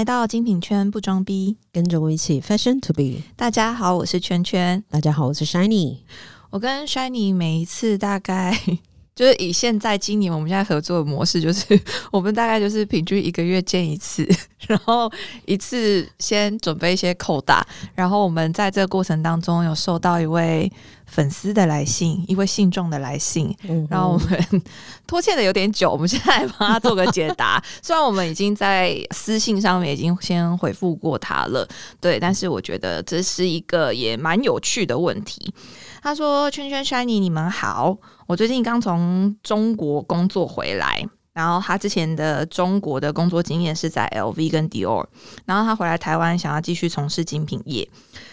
来到精品圈不装逼，跟着我一起 fashion to be。大家好，我是圈圈。大家好，我是 Shiny。我跟 Shiny 每一次大概就是以现在今年我们现在合作的模式，就是 我们大概就是平均一个月见一次，然后一次先准备一些扣打，然后我们在这个过程当中有收到一位。粉丝的来信，一位信众的来信，然后我们 拖欠的有点久，我们现在帮他做个解答。虽然我们已经在私信上面已经先回复过他了，对，但是我觉得这是一个也蛮有趣的问题。他说：“圈圈 shiny，你们好，我最近刚从中国工作回来。”然后他之前的中国的工作经验是在 LV 跟 Dior，然后他回来台湾想要继续从事精品业。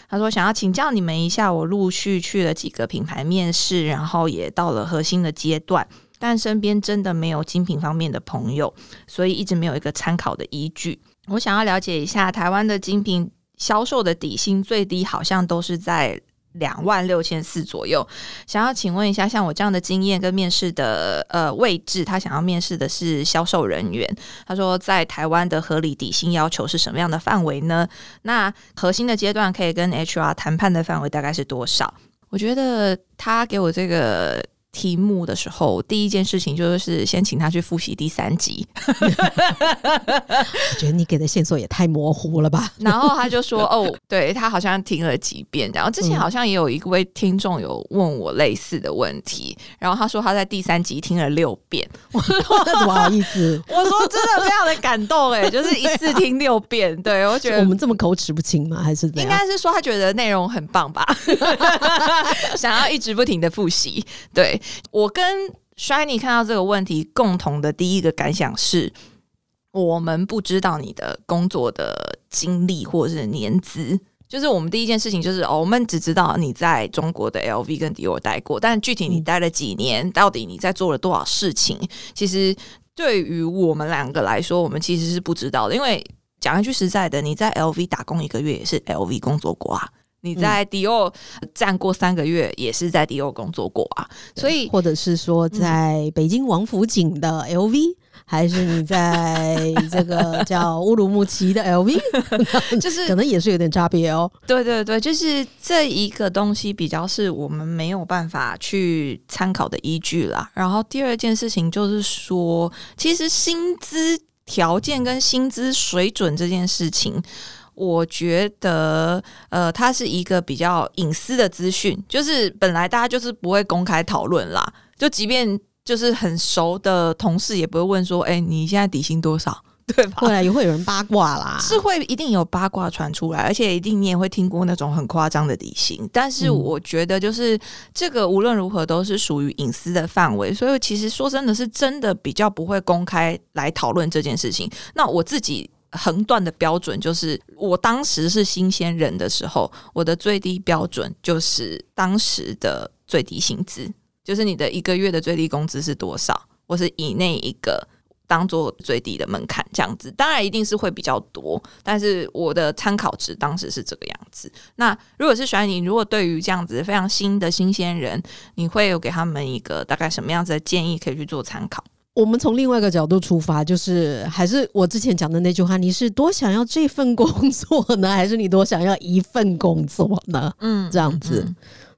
他说想要请教你们一下，我陆续去了几个品牌面试，然后也到了核心的阶段，但身边真的没有精品方面的朋友，所以一直没有一个参考的依据。我想要了解一下台湾的精品销售的底薪最低好像都是在。两万六千四左右，想要请问一下，像我这样的经验跟面试的呃位置，他想要面试的是销售人员。他说，在台湾的合理底薪要求是什么样的范围呢？那核心的阶段可以跟 HR 谈判的范围大概是多少？我觉得他给我这个。题目的时候，第一件事情就是先请他去复习第三集。我觉得你给的线索也太模糊了吧？然后他就说：“哦，对他好像听了几遍。然后之前好像也有一位听众有问我类似的问题。然后他说他在第三集听了六遍。我说不好意思，我说真的非常的感动哎，就是一次听六遍。对我觉得我们这么口齿不清吗？还是应该是说他觉得内容很棒吧？想要一直不停的复习。对。我跟 Shiny 看到这个问题，共同的第一个感想是，我们不知道你的工作的经历或者是年资。就是我们第一件事情就是，哦，我们只知道你在中国的 LV 跟迪奥待过，但具体你待了几年，到底你在做了多少事情，其实对于我们两个来说，我们其实是不知道的。因为讲一句实在的，你在 LV 打工一个月也是 LV 工作过啊。你在迪奥站过三个月，也是在迪奥工作过啊，所以或者是说在北京王府井的 LV，还是你在 这个叫乌鲁木齐的 LV，就是可能也是有点差别哦。对对对，就是这一个东西比较是我们没有办法去参考的依据啦。然后第二件事情就是说，其实薪资条件跟薪资水准这件事情。我觉得，呃，它是一个比较隐私的资讯，就是本来大家就是不会公开讨论啦。就即便就是很熟的同事，也不会问说：“哎，你现在底薪多少？” 对吧？后来也会有人八卦啦，是会一定有八卦传出来，而且一定你也会听过那种很夸张的底薪。但是我觉得，就是这个无论如何都是属于隐私的范围，所以其实说真的是真的比较不会公开来讨论这件事情。那我自己。横断的标准就是，我当时是新鲜人的时候，我的最低标准就是当时的最低薪资，就是你的一个月的最低工资是多少，我是以那一个当做最低的门槛，这样子。当然一定是会比较多，但是我的参考值当时是这个样子。那如果是选你，如果对于这样子非常新的新鲜人，你会有给他们一个大概什么样子的建议可以去做参考？我们从另外一个角度出发，就是还是我之前讲的那句话：你是多想要这份工作呢，还是你多想要一份工作呢？嗯，这样子，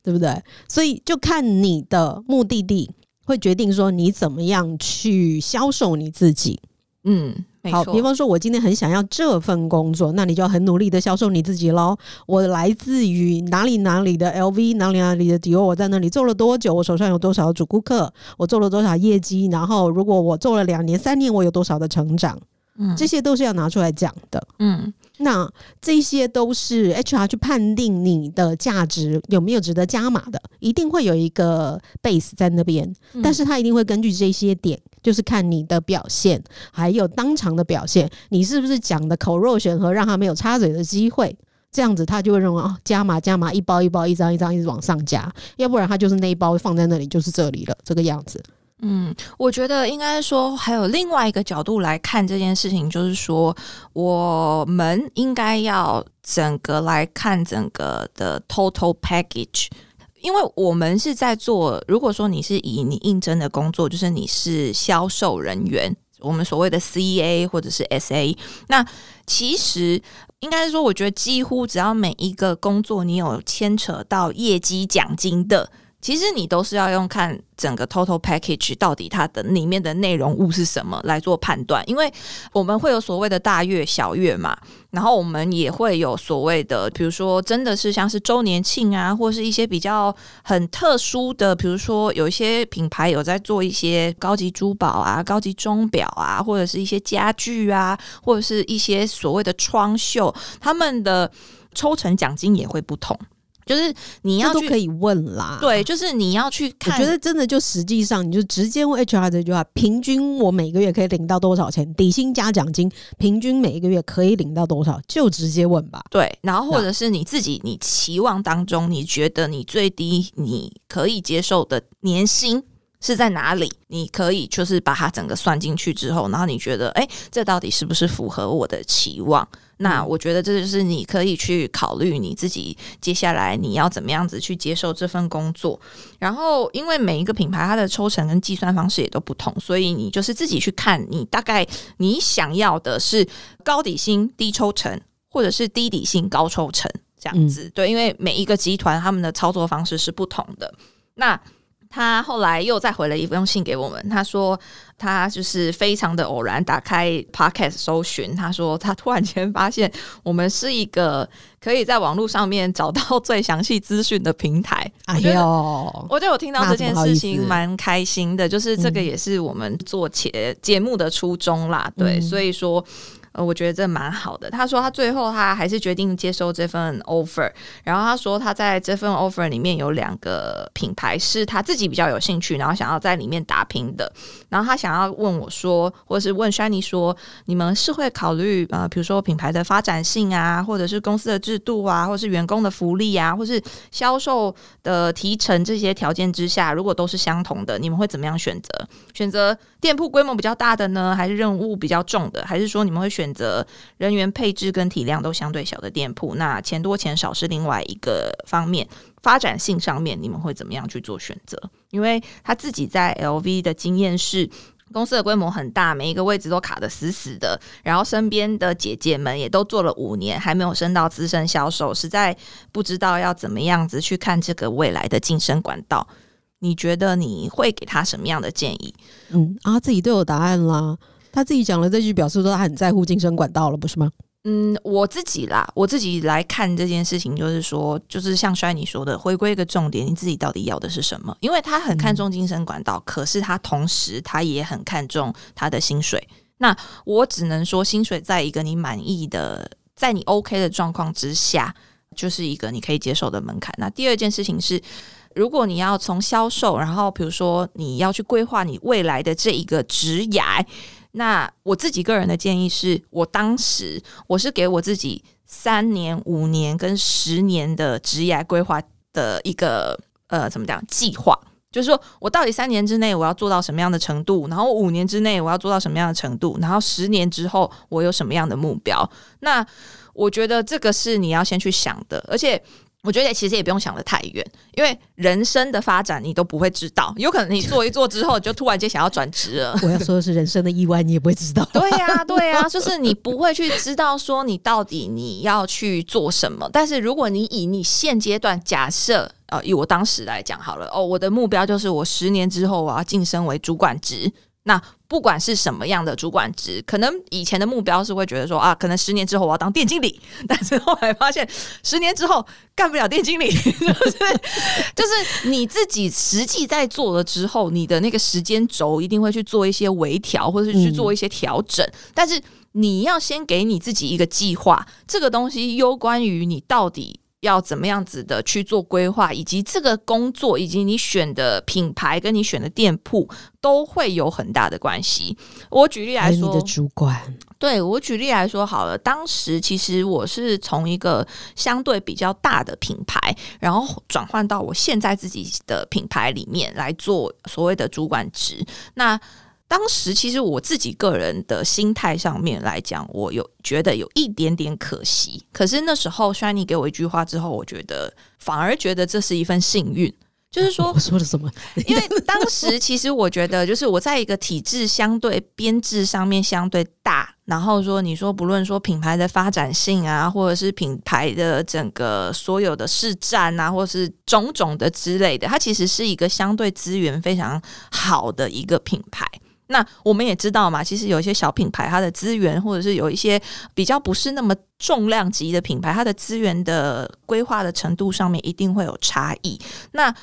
对不对？所以就看你的目的地，会决定说你怎么样去销售你自己。嗯。好，比方说，我今天很想要这份工作，那你就要很努力的销售你自己喽。我来自于哪里哪里的 LV，哪里哪里的迪欧，我在那里做了多久？我手上有多少主顾客？我做了多少业绩？然后，如果我做了两年、三年，我有多少的成长？嗯，这些都是要拿出来讲的。嗯，那这些都是 HR 去判定你的价值有没有值得加码的，一定会有一个 base 在那边，但是他一定会根据这些点。就是看你的表现，还有当场的表现，你是不是讲的口若悬河，让他没有插嘴的机会？这样子他就会认为哦，加码加码，一包一包，一张一张，一直往上加，要不然他就是那一包放在那里，就是这里了，这个样子。嗯，我觉得应该说还有另外一个角度来看这件事情，就是说我们应该要整个来看整个的 total package。因为我们是在做，如果说你是以你应征的工作，就是你是销售人员，我们所谓的 CA 或者是 SA。那其实应该是说，我觉得几乎只要每一个工作你有牵扯到业绩奖金的。其实你都是要用看整个 total package 到底它的里面的内容物是什么来做判断，因为我们会有所谓的大月小月嘛，然后我们也会有所谓的，比如说真的是像是周年庆啊，或是一些比较很特殊的，比如说有一些品牌有在做一些高级珠宝啊、高级钟表啊，或者是一些家具啊，或者是一些所谓的窗秀，他们的抽成奖金也会不同。就是你要都可以问啦，对，就是你要去看。我觉得真的就实际上，你就直接问 HR 这句话：平均我每个月可以领到多少钱？底薪加奖金，平均每一个月可以领到多少？就直接问吧。对，然后或者是你自己，你期望当中，你觉得你最低你可以接受的年薪是在哪里？你可以就是把它整个算进去之后，然后你觉得，哎，这到底是不是符合我的期望？那我觉得这就是你可以去考虑你自己接下来你要怎么样子去接受这份工作。然后，因为每一个品牌它的抽成跟计算方式也都不同，所以你就是自己去看你大概你想要的是高底薪低抽成，或者是低底薪高抽成这样子。对，因为每一个集团他们的操作方式是不同的。那他后来又再回了一封信给我们，他说他就是非常的偶然打开 Podcast 搜寻，他说他突然间发现我们是一个可以在网络上面找到最详细资讯的平台。哎呦，我觉得我听到这件事情蛮开心的，就是这个也是我们做节节目的初衷啦。对，所以说。我觉得这蛮好的。他说他最后他还是决定接受这份 offer。然后他说他在这份 offer 里面有两个品牌是他自己比较有兴趣，然后想要在里面打拼的。然后他想要问我说，或者是问 Shiny 说，你们是会考虑呃，比如说品牌的发展性啊，或者是公司的制度啊，或者是员工的福利啊，或是销售的提成这些条件之下，如果都是相同的，你们会怎么样选择？选择店铺规模比较大的呢，还是任务比较重的？还是说你们会？选选择人员配置跟体量都相对小的店铺，那钱多钱少是另外一个方面。发展性上面，你们会怎么样去做选择？因为他自己在 LV 的经验是，公司的规模很大，每一个位置都卡的死死的，然后身边的姐姐们也都做了五年，还没有升到资深销售，实在不知道要怎么样子去看这个未来的晋升管道。你觉得你会给他什么样的建议？嗯，啊，自己都有答案啦。他自己讲了这句，表示说他很在乎晋升管道了，不是吗？嗯，我自己啦，我自己来看这件事情，就是说，就是像衰你说的，回归一个重点，你自己到底要的是什么？因为他很看重晋升管道，可是他同时他也很看重他的薪水。那我只能说，薪水在一个你满意的，在你 OK 的状况之下，就是一个你可以接受的门槛。那第二件事情是，如果你要从销售，然后比如说你要去规划你未来的这一个职涯。那我自己个人的建议是，我当时我是给我自己三年、五年跟十年的职业规划的一个呃，怎么讲计划？就是说我到底三年之内我要做到什么样的程度，然后五年之内我要做到什么样的程度，然后十年之后我有什么样的目标？那我觉得这个是你要先去想的，而且。我觉得其实也不用想的太远，因为人生的发展你都不会知道，有可能你做一做之后，就突然间想要转职了。我要说的是，人生的意外你也不会知道。对呀，对呀，就是你不会去知道说你到底你要去做什么。但是如果你以你现阶段假设，呃，以我当时来讲好了，哦，我的目标就是我十年之后我要晋升为主管职。那不管是什么样的主管职，可能以前的目标是会觉得说啊，可能十年之后我要当店经理，但是后来发现十年之后干不了店经理，就是就是你自己实际在做了之后，你的那个时间轴一定会去做一些微调，或者是去做一些调整。但是你要先给你自己一个计划，这个东西攸关于你到底。要怎么样子的去做规划，以及这个工作，以及你选的品牌跟你选的店铺都会有很大的关系。我举例来说，你的主管，对我举例来说好了。当时其实我是从一个相对比较大的品牌，然后转换到我现在自己的品牌里面来做所谓的主管职。那当时其实我自己个人的心态上面来讲，我有觉得有一点点可惜。可是那时候 Shiny 给我一句话之后，我觉得反而觉得这是一份幸运。就是说我说的什么？因为当时其实我觉得，就是我在一个体制相对编制上面相对大，然后说你说不论说品牌的发展性啊，或者是品牌的整个所有的市占啊，或是种种的之类的，它其实是一个相对资源非常好的一个品牌。那我们也知道嘛，其实有一些小品牌，它的资源或者是有一些比较不是那么重量级的品牌，它的资源的规划的程度上面一定会有差异。那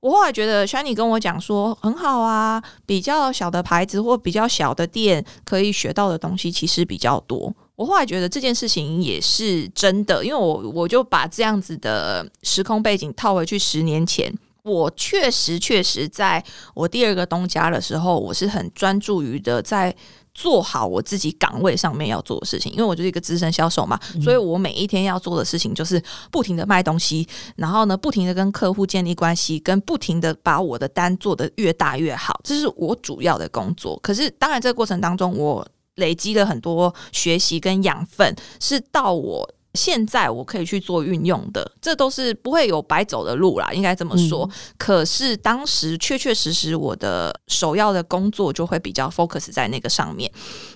我后来觉得 s h a n 跟我讲说很好啊，比较小的牌子或比较小的店，可以学到的东西其实比较多。我后来觉得这件事情也是真的，因为我我就把这样子的时空背景套回去十年前。我确实确实在我第二个东家的时候，我是很专注于的在做好我自己岗位上面要做的事情，因为我就是一个资深销售嘛，所以我每一天要做的事情就是不停的卖东西，然后呢，不停的跟客户建立关系，跟不停的把我的单做的越大越好，这是我主要的工作。可是当然，这个过程当中，我累积了很多学习跟养分，是到我。现在我可以去做运用的，这都是不会有白走的路啦，应该这么说。可是当时确确实实，我的首要的工作就会比较 focus 在那个上面。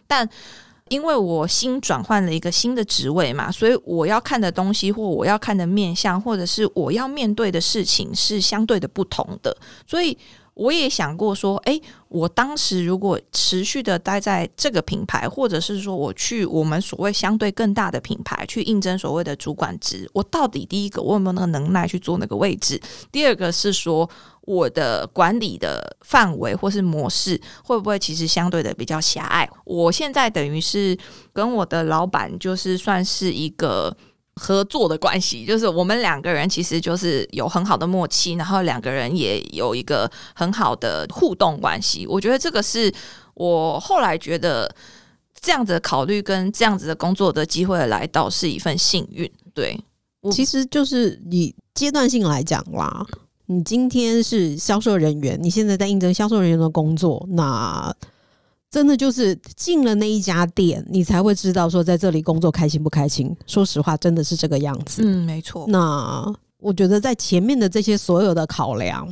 但因为我新转换了一个新的职位嘛，所以我要看的东西或我要看的面相，或者是我要面对的事情是相对的不同的，所以。我也想过说，哎，我当时如果持续的待在这个品牌，或者是说我去我们所谓相对更大的品牌去应征所谓的主管职，我到底第一个我有没有那个能耐去做那个位置？第二个是说我的管理的范围或是模式会不会其实相对的比较狭隘？我现在等于是跟我的老板就是算是一个。合作的关系，就是我们两个人其实就是有很好的默契，然后两个人也有一个很好的互动关系。我觉得这个是我后来觉得这样子考虑跟这样子的工作的机会来到是一份幸运。对，其实就是你阶段性来讲啦，你今天是销售人员，你现在在应征销售人员的工作，那。真的就是进了那一家店，你才会知道说在这里工作开心不开心。说实话，真的是这个样子。嗯，没错。那我觉得在前面的这些所有的考量，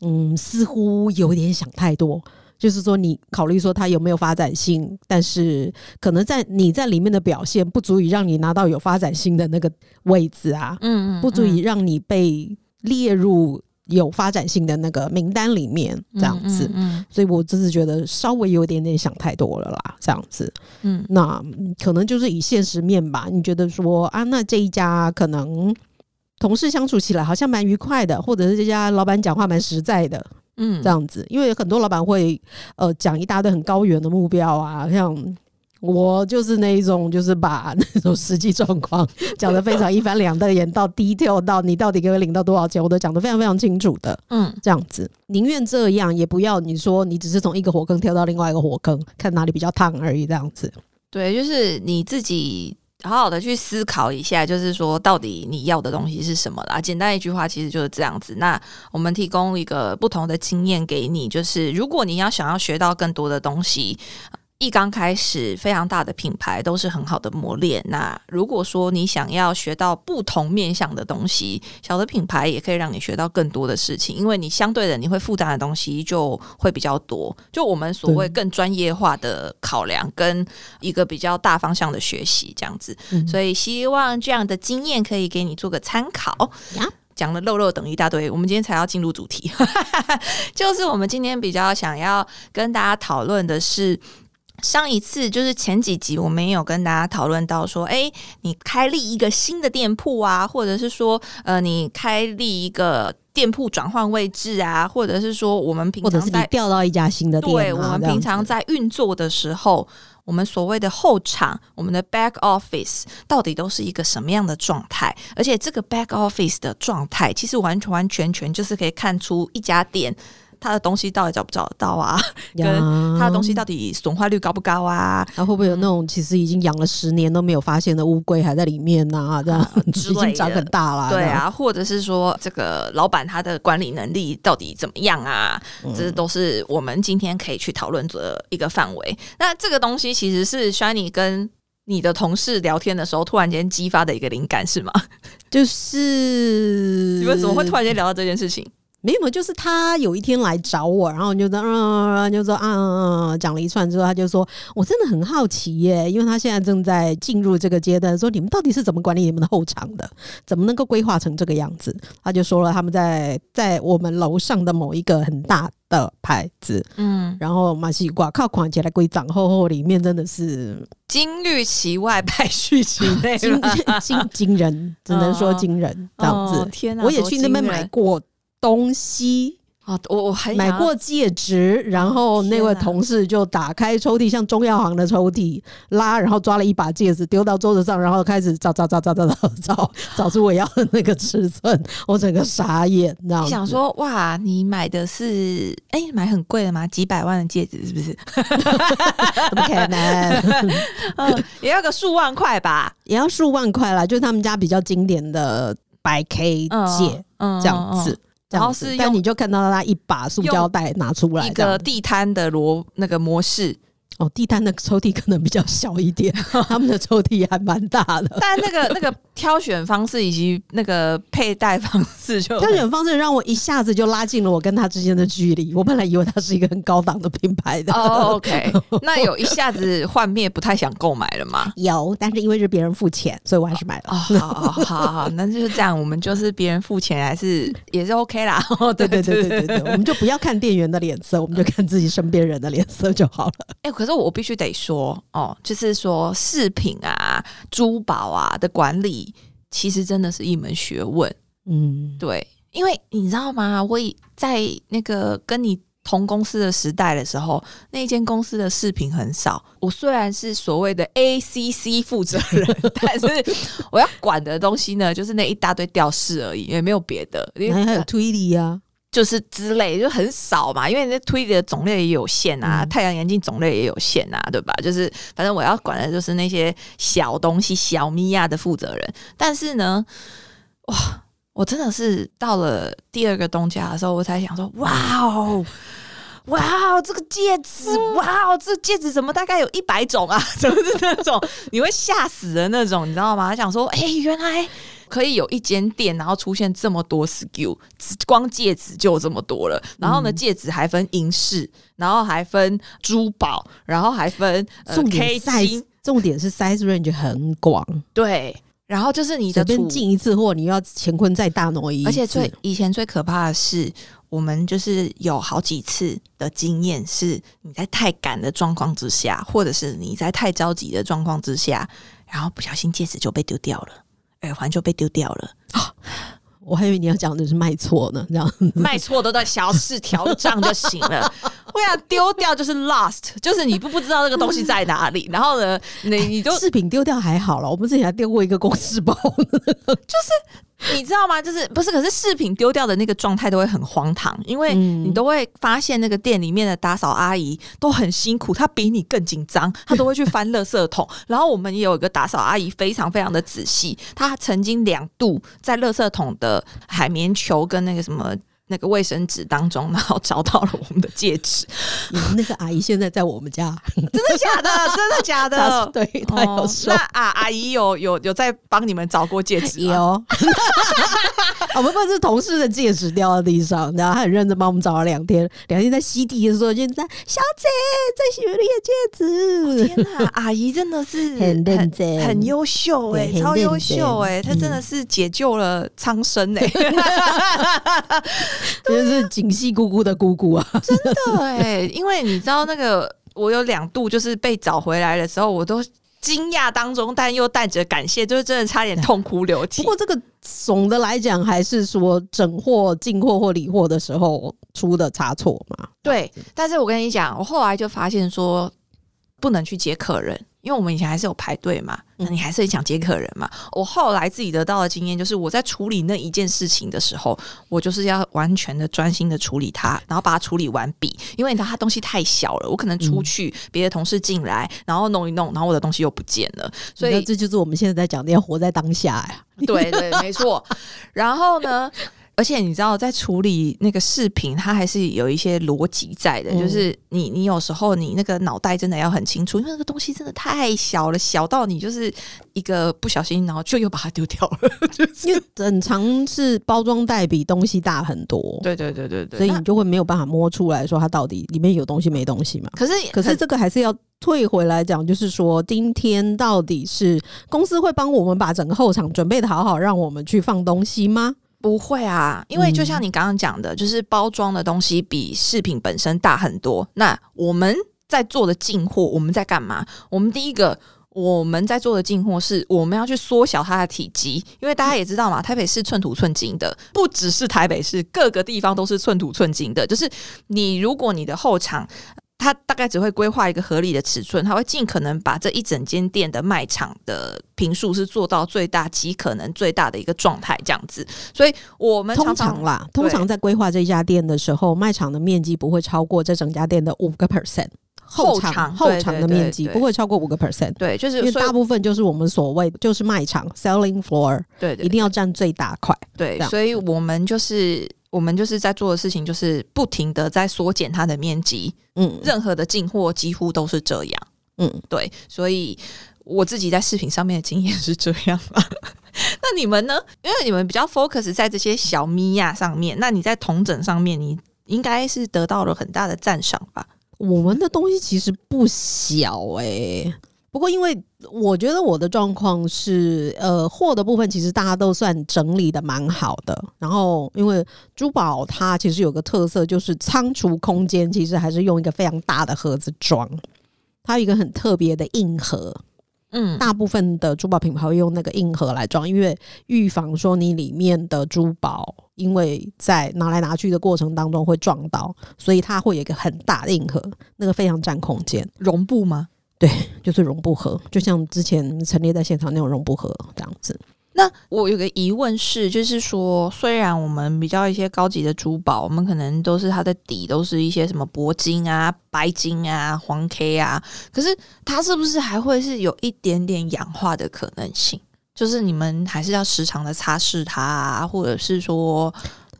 嗯，似乎有点想太多。就是说，你考虑说它有没有发展性，但是可能在你在里面的表现不足以让你拿到有发展性的那个位置啊。嗯嗯，不足以让你被列入。有发展性的那个名单里面，这样子，所以我只是觉得稍微有点点想太多了啦，这样子，嗯，那可能就是以现实面吧。你觉得说啊，那这一家可能同事相处起来好像蛮愉快的，或者是这家老板讲话蛮实在的，嗯，这样子，因为很多老板会呃讲一大堆很高远的目标啊，像。我就是那一种，就是把 那种实际状况讲的非常一翻两瞪眼，到低调到你到底给我领到多少钱，我都讲得非常非常清楚的。嗯，这样子宁愿这样，也不要你说你只是从一个火坑跳到另外一个火坑，看哪里比较烫而已。这样子，对，就是你自己好好的去思考一下，就是说到底你要的东西是什么啦。简单一句话，其实就是这样子。那我们提供一个不同的经验给你，就是如果你要想要学到更多的东西。一刚开始，非常大的品牌都是很好的磨练。那如果说你想要学到不同面向的东西，小的品牌也可以让你学到更多的事情，因为你相对的你会负担的东西就会比较多。就我们所谓更专业化的考量，跟一个比较大方向的学习这样子。所以希望这样的经验可以给你做个参考。讲了漏漏等一大堆，我们今天才要进入主题，就是我们今天比较想要跟大家讨论的是。上一次就是前几集，我们也有跟大家讨论到说，哎，你开立一个新的店铺啊，或者是说，呃，你开立一个店铺转换位置啊，或者是说，我们平常在调到一家新的店，对我们平常在运作的时候，我们所谓的后场，我们的 back office 到底都是一个什么样的状态？而且这个 back office 的状态，其实完完全全就是可以看出一家店。他的东西到底找不找得到啊？跟他的东西到底损坏率高不高啊？然后会不会有那种其实已经养了十年都没有发现的乌龟还在里面呢？这样 已经长很大了。对啊，或者是说这个老板他的管理能力到底怎么样啊？这都是我们今天可以去讨论的一个范围。那这个东西其实是 Shiny 跟你的同事聊天的时候突然间激发的一个灵感是吗？就是你们怎么会突然间聊到这件事情？没有，就是他有一天来找我，然后就说，嗯，就说，啊，讲了一串之后，他就说，我真的很好奇耶，因为他现在正在进入这个阶段，说你们到底是怎么管理你们的后场的，怎么能够规划成这个样子？他就说了，他们在在我们楼上的某一个很大的牌子，嗯，然后马西瓜靠款起来规长厚厚，里面真的是金玉其外，败絮其内，惊惊惊人，只能说惊人这样子。天哪，我也去那边买过。东西啊，我我还买过戒指，然后那位同事就打开抽屉，像中药行的抽屉拉，然后抓了一把戒指丢到桌子上，然后开始找找找找找找找 找出我要的那个尺寸，我整个傻眼，你知道吗？想说哇，你买的是哎买很贵的吗？几百万的戒指是不是？怎么可能？嗯，也要个数万块吧？也要数万块啦，就是他们家比较经典的白 K 戒，嗯这样子。然后是，但你就看到他一把塑胶袋拿出来，一个地摊的罗那个模式。哦，地摊的抽屉可能比较小一点，他们的抽屉还蛮大的。但那个那个 挑选方式以及那个佩戴方式，就挑选方式让我一下子就拉近了我跟他之间的距离。我本来以为它是一个很高档的品牌的。哦，OK，那有一下子幻灭，不太想购买了吗？有，但是因为是别人付钱，所以我还是买了。好好好好，那就是这样。我们就是别人付钱，还是也是 OK 啦。对对对对对对，我们就不要看店员的脸色，我们就看自己身边人的脸色就好了。哎，可是我必须得说哦，就是说饰品啊、珠宝啊的管理，其实真的是一门学问。嗯，对，因为你知道吗？我在那个跟你同公司的时代的时候，那间公司的饰品很少。我虽然是所谓的 ACC 负责人，但是我要管的东西呢，就是那一大堆吊饰而已，也没有别的。因为还有推理啊。就是之类，就很少嘛，因为那推理的种类也有限啊，太阳眼镜种类也有限啊，对吧？就是反正我要管的就是那些小东西，小米娅的负责人。但是呢，哇，我真的是到了第二个东家的时候，我才想说，哇哦，哇哦，这个戒指，哇哦，这戒指怎么大概有一百种啊？怎么是那种你会吓死的那种？你知道吗？想说，哎，原来。可以有一间店，然后出现这么多 SKU，光戒指就这么多了。然后呢，戒指还分银饰，然后还分珠宝，然后还分重点 size，重点是 size range 很广。对，然后就是你的边进一次货，你要乾坤再大挪移。而且最以前最可怕的是，我们就是有好几次的经验，是你在太赶的状况之下，或者是你在太着急的状况之下，然后不小心戒指就被丢掉了。耳环就被丢掉了我还以为你要讲的是卖错呢，这样卖错都在小事调账就行了。我想丢掉就是 lost，就是你不不知道那个东西在哪里。然后呢，你你就饰品丢掉还好了，我们之前还丢过一个公式包，就是。你知道吗？就是不是？可是饰品丢掉的那个状态都会很荒唐，因为你都会发现那个店里面的打扫阿姨都很辛苦，她比你更紧张，她都会去翻垃圾桶。然后我们也有一个打扫阿姨，非常非常的仔细，她曾经两度在垃圾桶的海绵球跟那个什么。那个卫生纸当中，然后找到了我们的戒指。那个阿姨现在在我们家，真的假的？真的假的？对，她有说。那阿阿姨有有有在帮你们找过戒指有。我们不是同事的戒指掉在地上，然后他很认真帮我们找了两天，两天在吸地的时候就在小姐在洗你的戒指。天哪，阿姨真的是很认真、很优秀哎，超优秀哎，她真的是解救了苍生哎。真是锦溪姑姑的姑姑啊！真的哎，因为你知道那个，我有两度就是被找回来的时候，我都惊讶当中，但又带着感谢，就是真的差点痛哭流涕。不过这个总的来讲，还是说整货、进货或理货的时候出的差错嘛？对。但是我跟你讲，我后来就发现说，不能去接客人。因为我们以前还是有排队嘛，那你还是很想接客人嘛。我后来自己得到的经验就是，我在处理那一件事情的时候，我就是要完全的专心的处理它，然后把它处理完毕。因为你知道，它东西太小了，我可能出去，别的同事进来，然后弄一弄，然后我的东西又不见了。所以这就是我们现在在讲的，要活在当下呀。对对，没错。然后呢？而且你知道，在处理那个视频，它还是有一些逻辑在的。就是你，你有时候你那个脑袋真的要很清楚，因为那个东西真的太小了，小到你就是一个不小心，然后就又把它丢掉了。因为很长是包装袋比东西大很多，对对对对对，所以你就会没有办法摸出来说它到底里面有东西没东西嘛。可是可是这个还是要退回来讲，就是说今天到底是公司会帮我们把整个后场准备的好好，让我们去放东西吗？不会啊，因为就像你刚刚讲的，就是包装的东西比饰品本身大很多。那我们在做的进货，我们在干嘛？我们第一个我们在做的进货是，我们要去缩小它的体积，因为大家也知道嘛，台北是寸土寸金的，不只是台北市，各个地方都是寸土寸金的。就是你如果你的后场。它大概只会规划一个合理的尺寸，他会尽可能把这一整间店的卖场的平数是做到最大，极可能最大的一个状态，这样子。所以我们通常啦，通常在规划这家店的时候，卖场的面积不会超过这整家店的五个 percent。后场后场的面积不会超过五个 percent。对，就是因为大部分就是我们所谓就是卖场 selling floor，对，一定要占最大块。对，所以我们就是。我们就是在做的事情，就是不停的在缩减它的面积。嗯，任何的进货几乎都是这样。嗯，对，所以我自己在视频上面的经验是这样嘛。那你们呢？因为你们比较 focus 在这些小米呀上面，那你在同整上面，你应该是得到了很大的赞赏吧？我们的东西其实不小哎。不过，因为我觉得我的状况是，呃，货的部分其实大家都算整理的蛮好的。然后，因为珠宝它其实有个特色，就是仓储空间其实还是用一个非常大的盒子装，它有一个很特别的硬盒。嗯，大部分的珠宝品牌会用那个硬盒来装，因为预防说你里面的珠宝因为在拿来拿去的过程当中会撞到，所以它会有一个很大的硬盒，那个非常占空间，绒布吗？对，就是绒布盒，就像之前陈列在现场那种绒布盒这样子。那我有个疑问是，就是说，虽然我们比较一些高级的珠宝，我们可能都是它的底都是一些什么铂金啊、白金啊、黄 K 啊，可是它是不是还会是有一点点氧化的可能性？就是你们还是要时常的擦拭它，啊，或者是说。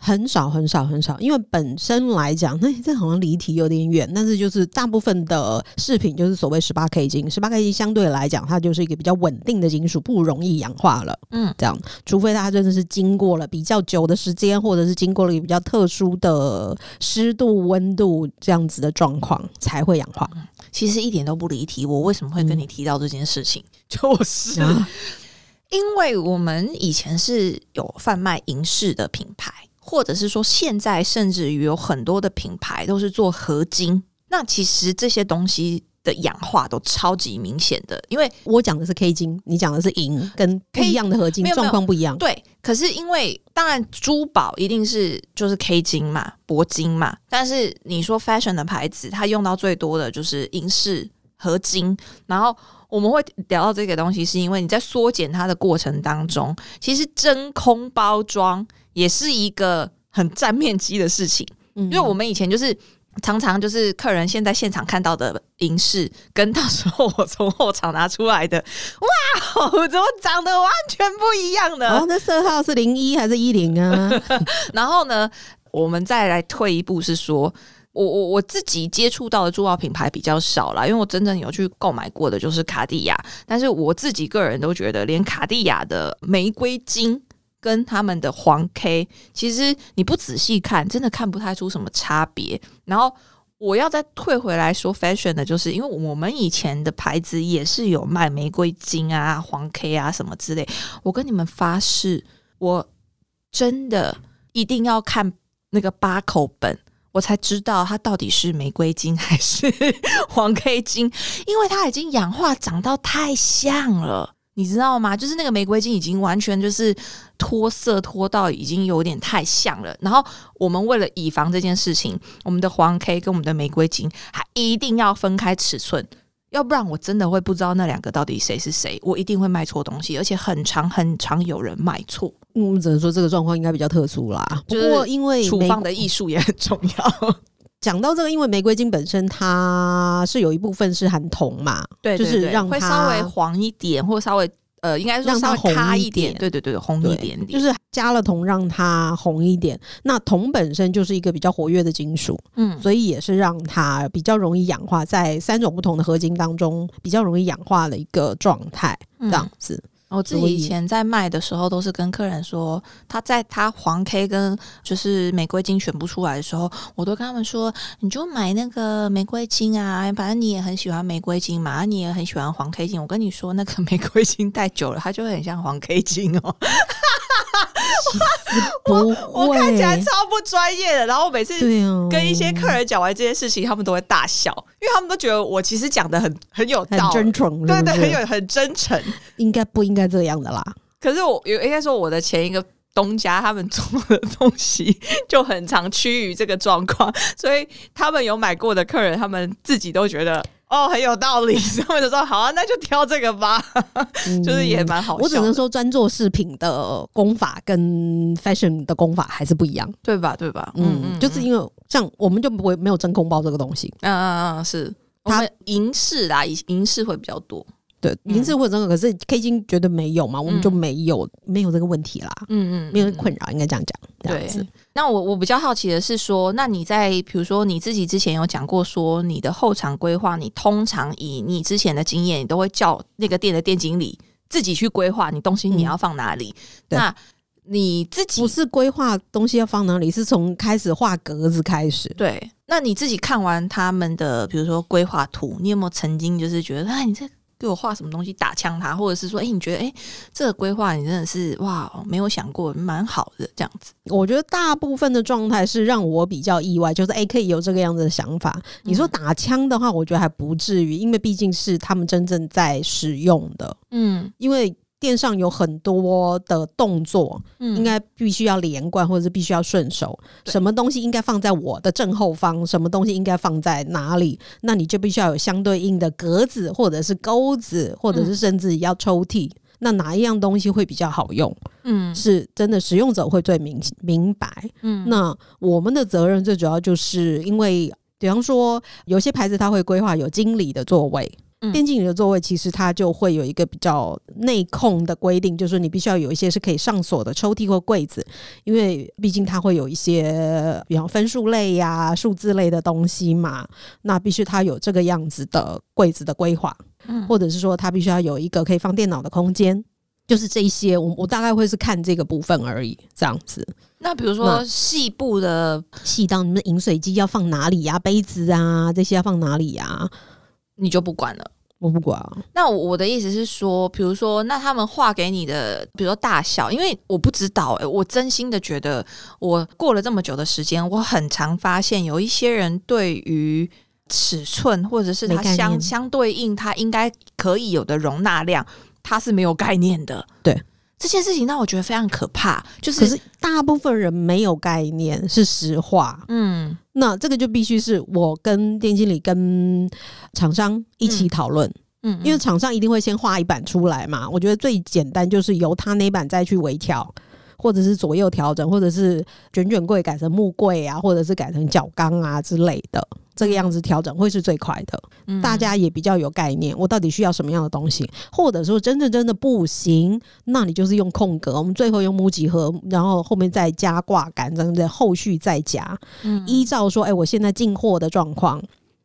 很少很少很少，因为本身来讲，那这好像离题有点远。但是就是大部分的饰品就是所谓十八 K 金，十八 K 金相对来讲，它就是一个比较稳定的金属，不容易氧化了。嗯，这样，除非它真的是经过了比较久的时间，或者是经过了比较特殊的湿度、温度这样子的状况，才会氧化。其实一点都不离题。我为什么会跟你提到这件事情？就是因为我们以前是有贩卖银饰的品牌。或者是说，现在甚至于有很多的品牌都是做合金，那其实这些东西的氧化都超级明显的。因为我讲的是 K 金，你讲的是银，跟不一样的合金状况不一样。对，可是因为当然珠宝一定是就是 K 金嘛，铂金嘛，但是你说 fashion 的牌子，它用到最多的就是银饰合金。然后我们会聊到这个东西，是因为你在缩减它的过程当中，其实真空包装。也是一个很占面积的事情，因为我们以前就是常常就是客人现在现场看到的银饰，跟到时候我从后场拿出来的，哇，怎么长得完全不一样呢？哦，那色号是零一还是一零啊？然后呢，我们再来退一步，是说我我我自己接触到的珠宝品牌比较少啦，因为我真正有去购买过的就是卡地亚，但是我自己个人都觉得，连卡地亚的玫瑰金。跟他们的黄 K，其实你不仔细看，真的看不太出什么差别。然后我要再退回来说 fashion 的，就是因为我们以前的牌子也是有卖玫瑰金啊、黄 K 啊什么之类。我跟你们发誓，我真的一定要看那个八口本，我才知道它到底是玫瑰金还是 黄 K 金，因为它已经氧化长到太像了。你知道吗？就是那个玫瑰金已经完全就是脱色脱到已经有点太像了。然后我们为了以防这件事情，我们的黄 K 跟我们的玫瑰金还一定要分开尺寸，要不然我真的会不知道那两个到底谁是谁，我一定会卖错东西，而且很常很常有人卖错。我们只能说这个状况应该比较特殊啦。不过因为处方的艺术也很重要。讲到这个，因为玫瑰金本身它是有一部分是含铜嘛，对，就是让会稍微黄一点，或稍微呃，应该说让它稍微红一点，对对对，红一点点，就是加了铜让它红一点。那铜本身就是一个比较活跃的金属，嗯所以也是让它比较容易氧化，在三种不同的合金当中比较容易氧化的一个状态，这样子。我自己以以前在卖的时候，都是跟客人说，他在他黄 K 跟就是玫瑰金选不出来的时候，我都跟他们说，你就买那个玫瑰金啊，反正你也很喜欢玫瑰金嘛，你也很喜欢黄 K 金。我跟你说，那个 玫瑰金戴久了，它就会很像黄 K 金哦。不我看起来，超不专业的，然后我每次跟一些客人讲完这些事情，他们都会大笑，因为他们都觉得我其实讲的很很有很道理，真诚，对对，很有很真诚。应该不应该这样的啦？可是我有应该说我的前一个东家他们做的东西就很常趋于这个状况，所以他们有买过的客人，他们自己都觉得哦很有道理，所以我就说好啊，那就挑这个吧，就是也蛮好我只能说，专做饰品的功法跟 fashion 的功法还是不一样。对吧？对吧？嗯，就是因为像我们就不会没有真空包这个东西，嗯嗯嗯是。我它们银饰啦，银银饰会比较多。对，银字或者可是 K 金觉得没有嘛，我们就没有没有这个问题啦，嗯嗯，没有困扰，应该这样讲。这样子对，那我我比较好奇的是说，那你在比如说你自己之前有讲过说你的后场规划，你通常以你之前的经验，你都会叫那个店的店经理自己去规划你东西你要放哪里。对那你自己不是规划东西要放哪里，是从开始画格子开始。对，那你自己看完他们的比如说规划图，你有没有曾经就是觉得，哎，你这给我画什么东西打枪他，或者是说，哎，你觉得，哎，这个规划你真的是哇，没有想过，蛮好的这样子。我觉得大部分的状态是让我比较意外，就是哎、可以有这个样子的想法。你说打枪的话，我觉得还不至于，因为毕竟是他们真正在使用的，嗯因为。电上有很多的动作，嗯应该必须要连贯，或者是必须要顺手。什么东西应该放在我的正后方，什么东西应该放在哪里，那你就必须要有相对应的格子，或者是钩子，或者是甚至要抽屉。那哪一样东西会比较好用？嗯是真的使用者会最明明白。嗯那我们的责任最主要就是因为，比方说有些牌子它会规划有经理的座位。嗯。店经理的座位其实它就会有一个比较内控的规定，就是你必须要有一些是可以上锁的抽屉或柜子，因为毕竟它会有一些，比方分数类呀、数字类的东西嘛，那必须它有这个样子的柜子的规划，嗯。或者是说它必须要有一个可以放电脑的空间，就是这一些，我我大概会是看这个部分而已，这样子。那比如说细部的，细到你们的饮水机要放哪里呀、杯子啊这些要放哪里呀、你就不管了。我不管啊。那我我的意思是说，比如说，那他们画给你的，比如说大小，因为我不知道、欸，我真心的觉得，我过了这么久的时间，我很常发现有一些人对于尺寸或者是它相相对应它应该可以有的容纳量，它是没有概念的。对这件事情让我觉得非常可怕，就是可是大部分人没有概念，是实话。嗯那这个就必须是我跟店经理跟厂商一起讨论，嗯，因为厂商一定会先画一版出来嘛。我觉得最简单就是由他那版再去微调，或者是左右调整，或者是卷卷柜改成木柜啊，或者是改成角钢啊之类的。这个样子调整会是最快的，嗯。大家也比较有概念，我到底需要什么样的东西，或者说真的真的不行，那你就是用空格，我们最后用木几何，然后后面再加挂杆，等等，后续再加，嗯。依照说，哎、我现在进货的状况，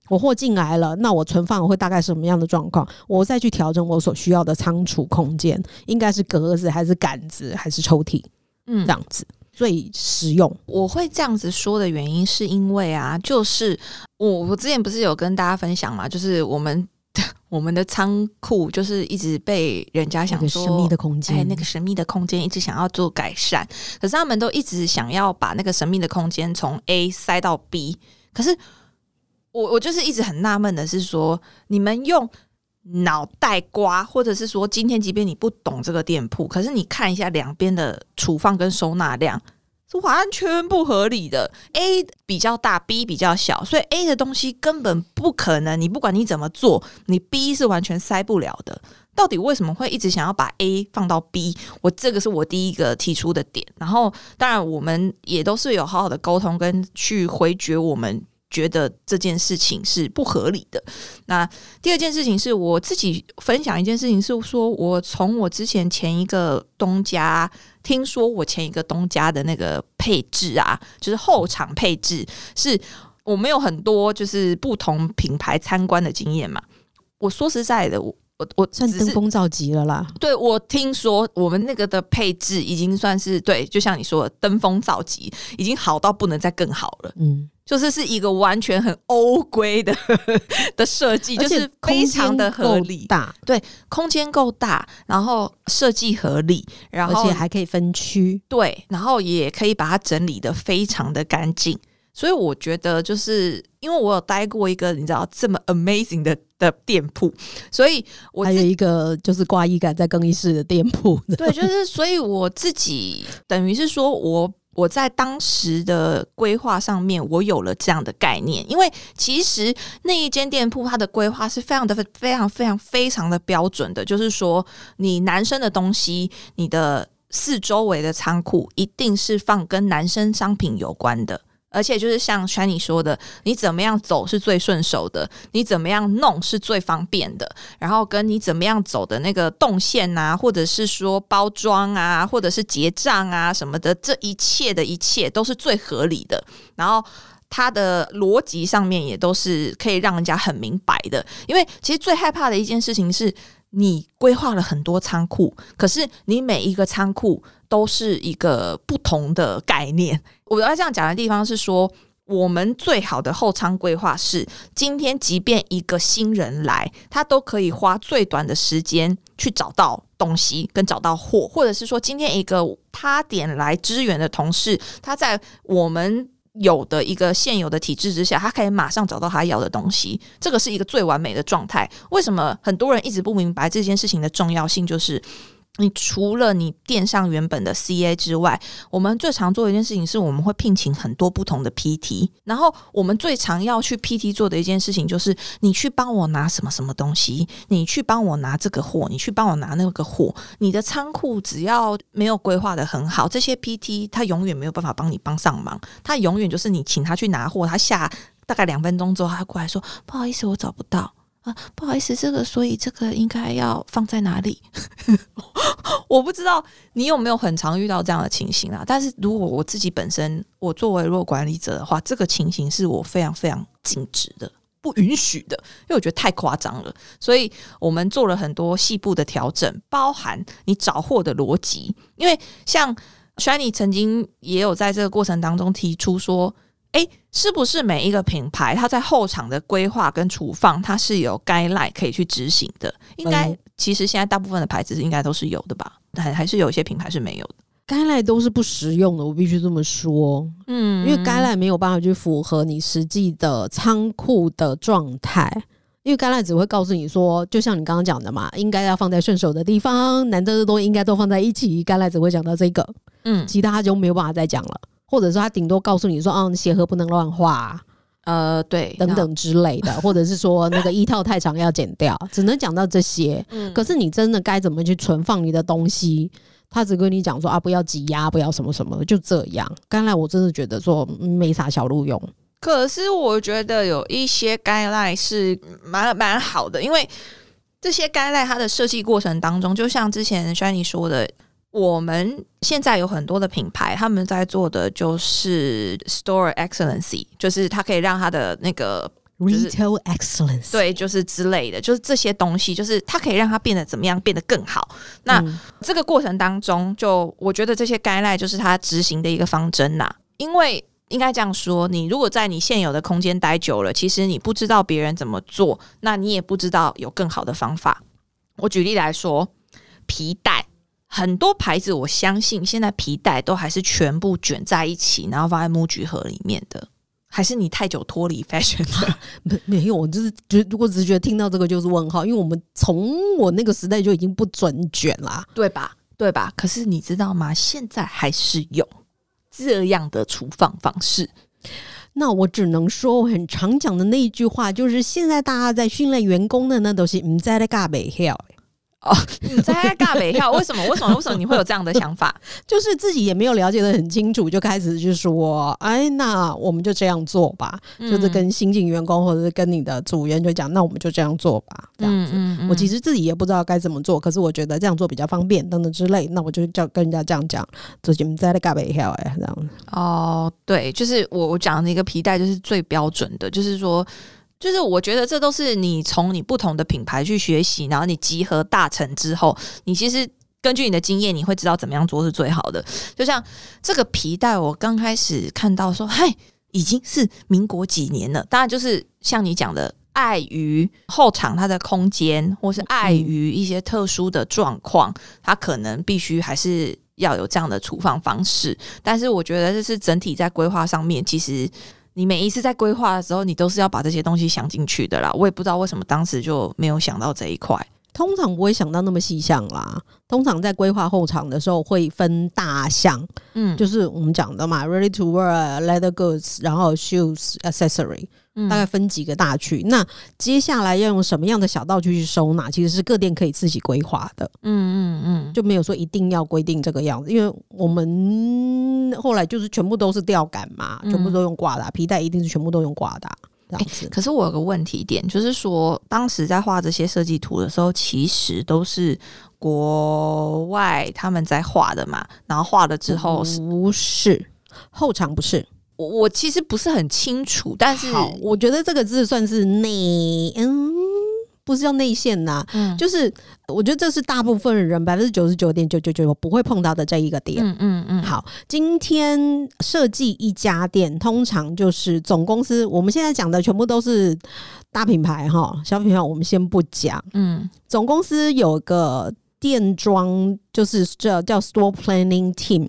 我货进来了，那我存放会大概什么样的状况，我再去调整我所需要的仓储空间，应该是格子还是杆子还是抽屉嗯这样子最实用。我会这样子说的原因，是因为啊，就是我我之前不是有跟大家分享嘛，就是我们 我们的仓库就是一直被人家想说个神秘的空间，哎，那个神秘的空间一直想要做改善，可是他们都一直想要把那个神秘的空间从 A 塞到 B，可是我我就是一直很纳闷的是说，你们用脑袋瓜，或者是说今天即便你不懂这个店铺，可是你看一下两边的储放跟收纳量。是完全不合理的，A 比较大，B 比较小，所以 A 的东西根本不可能，你不管你怎么做，你 B 是完全塞不了的。到底为什么会一直想要把 A 放到 B？我这个是我第一个提出的点。然后，当然我们也都是有好好的沟通跟去回绝我们觉得这件事情是不合理的。那第二件事情是我自己分享一件事情，是说我从我之前前一个东家听说，我前一个东家的那个配置啊，就是后场配置，是我没有很多就是不同品牌参观的经验嘛。我说实在的，我。我我算登峰造极了啦。对，我听说我们那个的配置已经算是对，就像你说的登峰造极，已经好到不能再更好了。嗯，就是是一个完全很欧规的 的设计，就是非常的合理大，对，空间够大，然后设计合理，然后而且还可以分区，对，然后也可以把它整理的非常的干净。所以我觉得，就是因为我有待过一个你知道这么 amazing 的的店铺，所以我还有一个就是挂衣杆在更衣室的店铺。对，就是所以我自己等于是说我我在当时的规划上面，我有了这样的概念。因为其实那一间店铺它的规划是非常的非常非常非常的标准的，就是说你男生的东西，你的四周围的仓库一定是放跟男生商品有关的。而且就是像 Shiny 说的，你怎么样走是最顺手的，你怎么样弄是最方便的，然后跟你怎么样走的那个动线啊，或者是说包装啊，或者是结账啊什么的，这一切的一切都是最合理的。然后它的逻辑上面也都是可以让人家很明白的。因为其实最害怕的一件事情是你规划了很多仓库，可是你每一个仓库。都是一个不同的概念。我要这样讲的地方是说，我们最好的后仓规划是，今天即便一个新人来，他都可以花最短的时间去找到东西跟找到货，或者是说，今天一个他点来支援的同事，他在我们有的一个现有的体制之下，他可以马上找到他要的东西。这个是一个最完美的状态。为什么很多人一直不明白这件事情的重要性？就是。你除了你店上原本的 CA 之外，我们最常做的一件事情是，我们会聘请很多不同的 PT。然后我们最常要去 PT 做的一件事情，就是你去帮我拿什么什么东西，你去帮我拿这个货，你去帮我拿那个货。你的仓库只要没有规划的很好，这些 PT 他永远没有办法帮你帮上忙。他永远就是你请他去拿货，他下大概两分钟之后，他过来说：“不好意思，我找不到。”不好意思，这个所以这个应该要放在哪里？我不知道你有没有很常遇到这样的情形啊？但是如果我自己本身，我作为弱管理者的话，这个情形是我非常非常禁止的，不允许的，因为我觉得太夸张了。所以我们做了很多细部的调整，包含你找货的逻辑。因为像 Shiny 曾经也有在这个过程当中提出说。哎，是不是每一个品牌它在后场的规划跟储放，它是有该赖可以去执行的？应该其实现在大部分的牌子应该都是有的吧？还还是有一些品牌是没有的。该赖都是不实用的，我必须这么说。嗯，因为该赖没有办法去符合你实际的仓库的状态，因为该赖只会告诉你说，就像你刚刚讲的嘛，应该要放在顺手的地方，难得的东西应该都放在一起。该赖只会讲到这个，嗯，其他就没有办法再讲了。或者说他顶多告诉你说，嗯，鞋盒不能乱画，呃，对，等等之类的，或者是说那个衣套太长要剪掉，只能讲到这些。嗯，可是你真的该怎么去存放你的东西，他只跟你讲说啊，不要挤压，不要什么什么，就这样。刚才我真的觉得说没啥小路用，可是我觉得有一些该赖是蛮蛮好的，因为这些该赖它的设计过程当中，就像之前 Shiny 说的。我们现在有很多的品牌，他们在做的就是 store excellency，就是它可以让它的那个 retail excellence，对，就是之类的，就是这些东西，就是它可以让它变得怎么样，变得更好。那这个过程当中，就我觉得这些该赖就是它执行的一个方针呐。因为应该这样说，你如果在你现有的空间待久了，其实你不知道别人怎么做，那你也不知道有更好的方法。我举例来说，皮带。很多牌子，我相信现在皮带都还是全部卷在一起，然后放在木具盒里面的。还是你太久脱离 fashion 了？没没有，我就是觉，如果只是觉得听到这个就是问号，因为我们从我那个时代就已经不准卷啦，对吧？对吧？可是你知道吗？现在还是有这样的厨房方式。那我只能说，我很常讲的那一句话，就是现在大家在训练员工的那都是唔在的尬北 hell。哦，你在尬北跳？为什么？为什么？为什么你会有这样的想法？就是自己也没有了解的很清楚，就开始就说：“哎，那我们就这样做吧。”就是跟新进员工或者是跟你的组员就讲：“那我们就这样做吧。”这样子，我其实自己也不知道该怎么做，可是我觉得这样做比较方便等等之类，那我就叫跟人家这样讲：“最近在尬北跳哎，这样子。”哦，对，就是我我讲的一个皮带就是最标准的，就是说。就是我觉得这都是你从你不同的品牌去学习，然后你集合大成之后，你其实根据你的经验，你会知道怎么样做是最好的。就像这个皮带，我刚开始看到说，嗨，已经是民国几年了。当然，就是像你讲的，碍于后场它的空间，或是碍于一些特殊的状况，它可能必须还是要有这样的处方方式。但是，我觉得这是整体在规划上面，其实。你每一次在规划的时候，你都是要把这些东西想进去的啦。我也不知道为什么当时就没有想到这一块。通常不会想到那么细项啦。通常在规划后场的时候会分大项，嗯，就是我们讲的嘛，ready to wear leather goods，然后 shoes accessory。大概分几个大区，那接下来要用什么样的小道具去收纳，其实是各店可以自己规划的。嗯嗯嗯，就没有说一定要规定这个样子，因为我们后来就是全部都是吊杆嘛，全部都用挂的，皮带一定是全部都用挂的这样子。可是我有个问题点，就是说当时在画这些设计图的时候，其实都是国外他们在画的嘛，然后画了之后不是后场不是。我我其实不是很清楚，但是我觉得这个字算是内，嗯，不是叫内线呐，嗯，就是我觉得这是大部分人百分之九十九点九九九不会碰到的这一个点，嗯嗯嗯。好，今天设计一家店，通常就是总公司，我们现在讲的全部都是大品牌哈，小品牌我们先不讲，嗯，总公司有个店装，就是这叫 store planning team。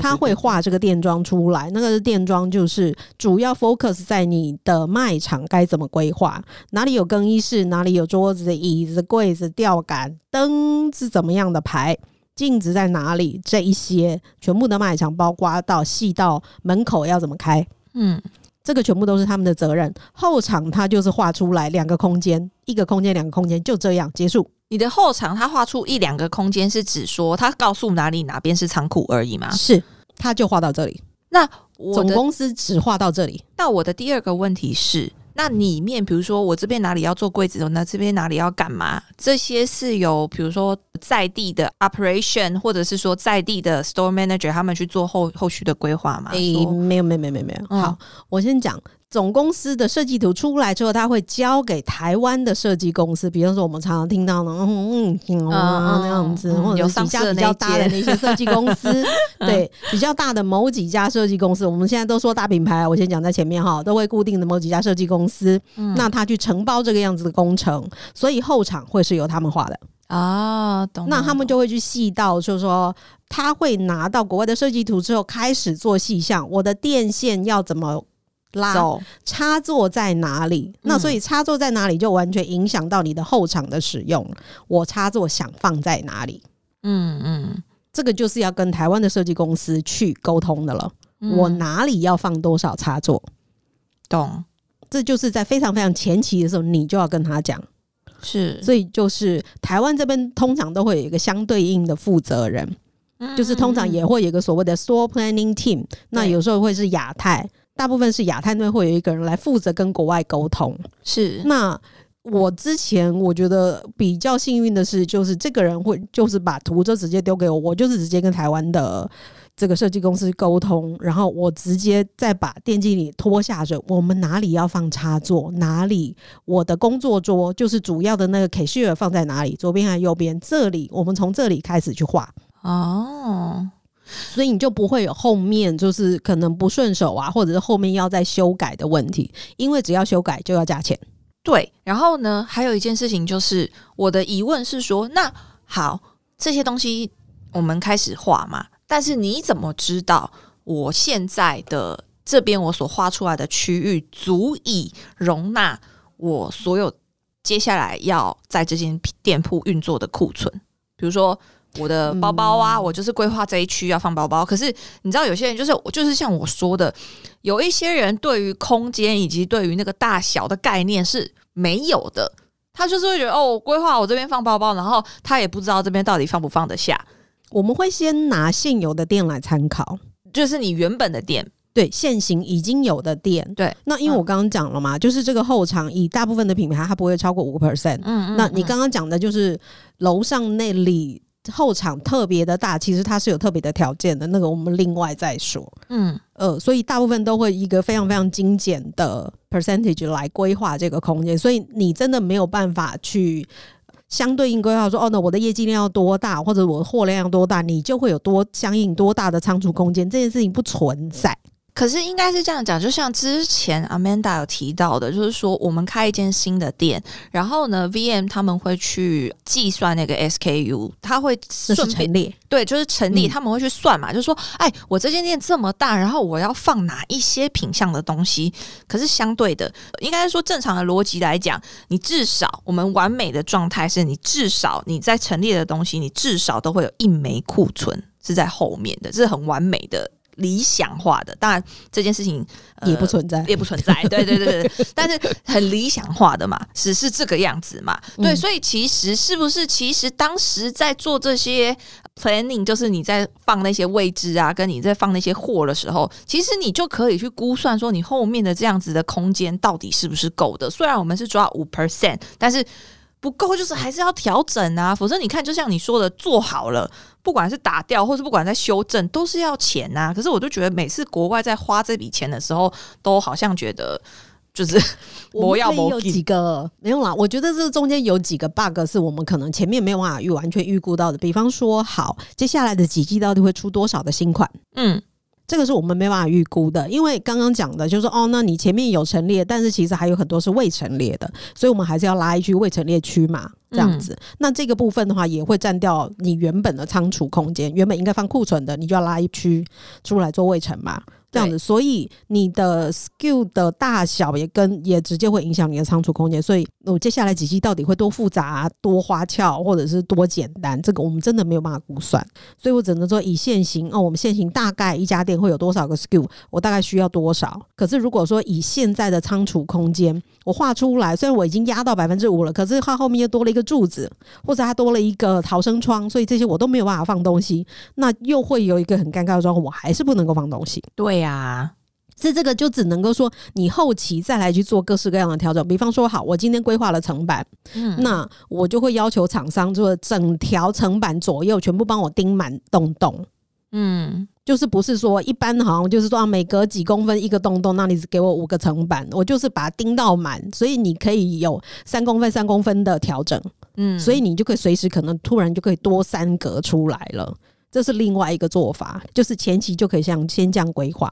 他会画这个店装出来，那个店装就是主要 focus 在你的卖场该怎么规划，哪里有更衣室，哪里有桌子、椅子、柜子、吊杆、灯是怎么样的排，镜子在哪里，这一些全部的卖场，包括到细到门口要怎么开，嗯，这个全部都是他们的责任。后场他就是画出来两个空间，一个空间，两个空间，就这样结束。你的后场，他画出一两个空间，是指说他告诉哪里哪边是仓库而已吗？是，他就画到这里。那总公司只画到这里。那我的第二个问题是，那里面比如说我这边哪里要做柜子，那这边哪里要干嘛？这些是由比如说在地的 operation，或者是说在地的 store manager 他们去做后后续的规划吗？诶，没有，没有，没有，没有。好，我先讲。总公司的设计图出来之后，他会交给台湾的设计公司，比如说我们常常听到的，嗯嗯嗯那样子，或者几家比较大的那些设计公司，对，比较大的某几家设计公司，我们现在都说大品牌，我先讲在前面哈，都会固定的某几家设计公司，那他去承包这个样子的工程，所以后场会是由他们画的啊，懂？那他们就会去细到，就是说他会拿到国外的设计图之后，开始做细项，我的电线要怎么？拉插座在哪里？那所以插座在哪里就完全影响到你的后场的使用。我插座想放在哪里？嗯嗯，这个就是要跟台湾的设计公司去沟通的了。我哪里要放多少插座？懂？这就是在非常非常前期的时候，你就要跟他讲。是，所以就是台湾这边通常都会有一个相对应的负责人，就是通常也会有一个所谓的 store planning team。那有时候会是亚太。大部分是亚太内会有一个人来负责跟国外沟通。是，那我之前我觉得比较幸运的是，就是这个人会就是把图就直接丢给我，我就是直接跟台湾的这个设计公司沟通，然后我直接再把电竞里拖下水，我们哪里要放插座，哪里我的工作桌就是主要的那个 cashier 放在哪里，左边还是右边？这里我们从这里开始去画。哦。所以你就不会有后面就是可能不顺手啊，或者是后面要再修改的问题，因为只要修改就要加钱。对，然后呢，还有一件事情就是我的疑问是说，那好，这些东西我们开始画嘛，但是你怎么知道我现在的这边我所画出来的区域足以容纳我所有接下来要在这间店铺运作的库存？比如说。我的包包啊，我就是规划这一区要放包包。可是你知道，有些人就是就是像我说的，有一些人对于空间以及对于那个大小的概念是没有的。他就是会觉得哦，规划我这边放包包，然后他也不知道这边到底放不放得下。我们会先拿现有的店来参考，就是你原本的店，对，现行已经有的店，对。那因为我刚刚讲了嘛，就是这个后场以大部分的品牌，它不会超过五个 percent。嗯嗯。那你刚刚讲的就是楼上那里后场特别的大，其实它是有特别的条件的，那个我们另外再说。嗯呃，所以大部分都会一个非常非常精简的 percentage 来规划这个空间，所以你真的没有办法去。相对应规划说，哦，那我的业绩量要多大，或者我的货量要多大，你就会有多相应多大的仓储空间，这件事情不存在。可是应该是这样讲，就像之前 Amanda 有提到的，就是说我们开一间新的店，然后呢，VM 他们会去计算那个 SKU，他会顺成立，对，就是成立，他们会去算嘛，就是说，哎，我这间店这么大，然后我要放哪一些品相的东西？可是相对的，应该说正常的逻辑来讲，你至少我们完美的状态是你至少你在陈列的东西，你至少都会有一枚库存是在后面的，这是很完美的。理想化的，当然这件事情也不存在，也不存在。对对对对，但是很理想化的嘛，只是这个样子嘛。对，所以其实是不是？其实当时在做这些 planning，就是你在放那些位置啊，跟你在放那些货的时候，其实你就可以去估算说，你后面的这样子的空间到底是不是够的。虽然我们是抓五 percent，但是。不够，就是还是要调整啊，否则你看，就像你说的，做好了，不管是打掉，或是不管在修正，都是要钱呐。可是我就觉得，每次国外在花这笔钱的时候，都好像觉得就是 我要有几个没有啦。我觉得这中间有几个 bug 是我们可能前面没有办法预完全预估到的。比方说，好，接下来的几季到底会出多少的新款？嗯。这个是我们没办法预估的，因为刚刚讲的就是，哦，那你前面有陈列，但是其实还有很多是未陈列的，所以我们还是要拉一区未陈列区嘛，这样子。那这个部分的话，也会占掉你原本的仓储空间，原本应该放库存的，你就要拉一区出来做未陈嘛。这样子，所以你的 skill 的大小也跟也直接会影响你的仓储空间。所以，我接下来几期到底会多复杂、多花俏，或者是多简单，这个我们真的没有办法估算。所以我只能说以现行哦，我们现行大概一家店会有多少个 skill，我大概需要多少。可是如果说以现在的仓储空间，我画出来，虽然我已经压到百分之五了，可是它后面又多了一个柱子，或者它多了一个逃生窗，所以这些我都没有办法放东西，那又会有一个很尴尬的状况，我还是不能够放东西。对。呀，是这个就只能够说你后期再来去做各式各样的调整。比方说，好，我今天规划了层板，嗯，那我就会要求厂商做整条层板左右全部帮我钉满洞洞，嗯，就是不是说一般好像就是说每隔几公分一个洞洞，那你只给我五个层板，我就是把它钉到满，所以你可以有三公分三公分的调整，嗯，所以你就可以随时可能突然就可以多三格出来了。这是另外一个做法，就是前期就可以像先这样规划，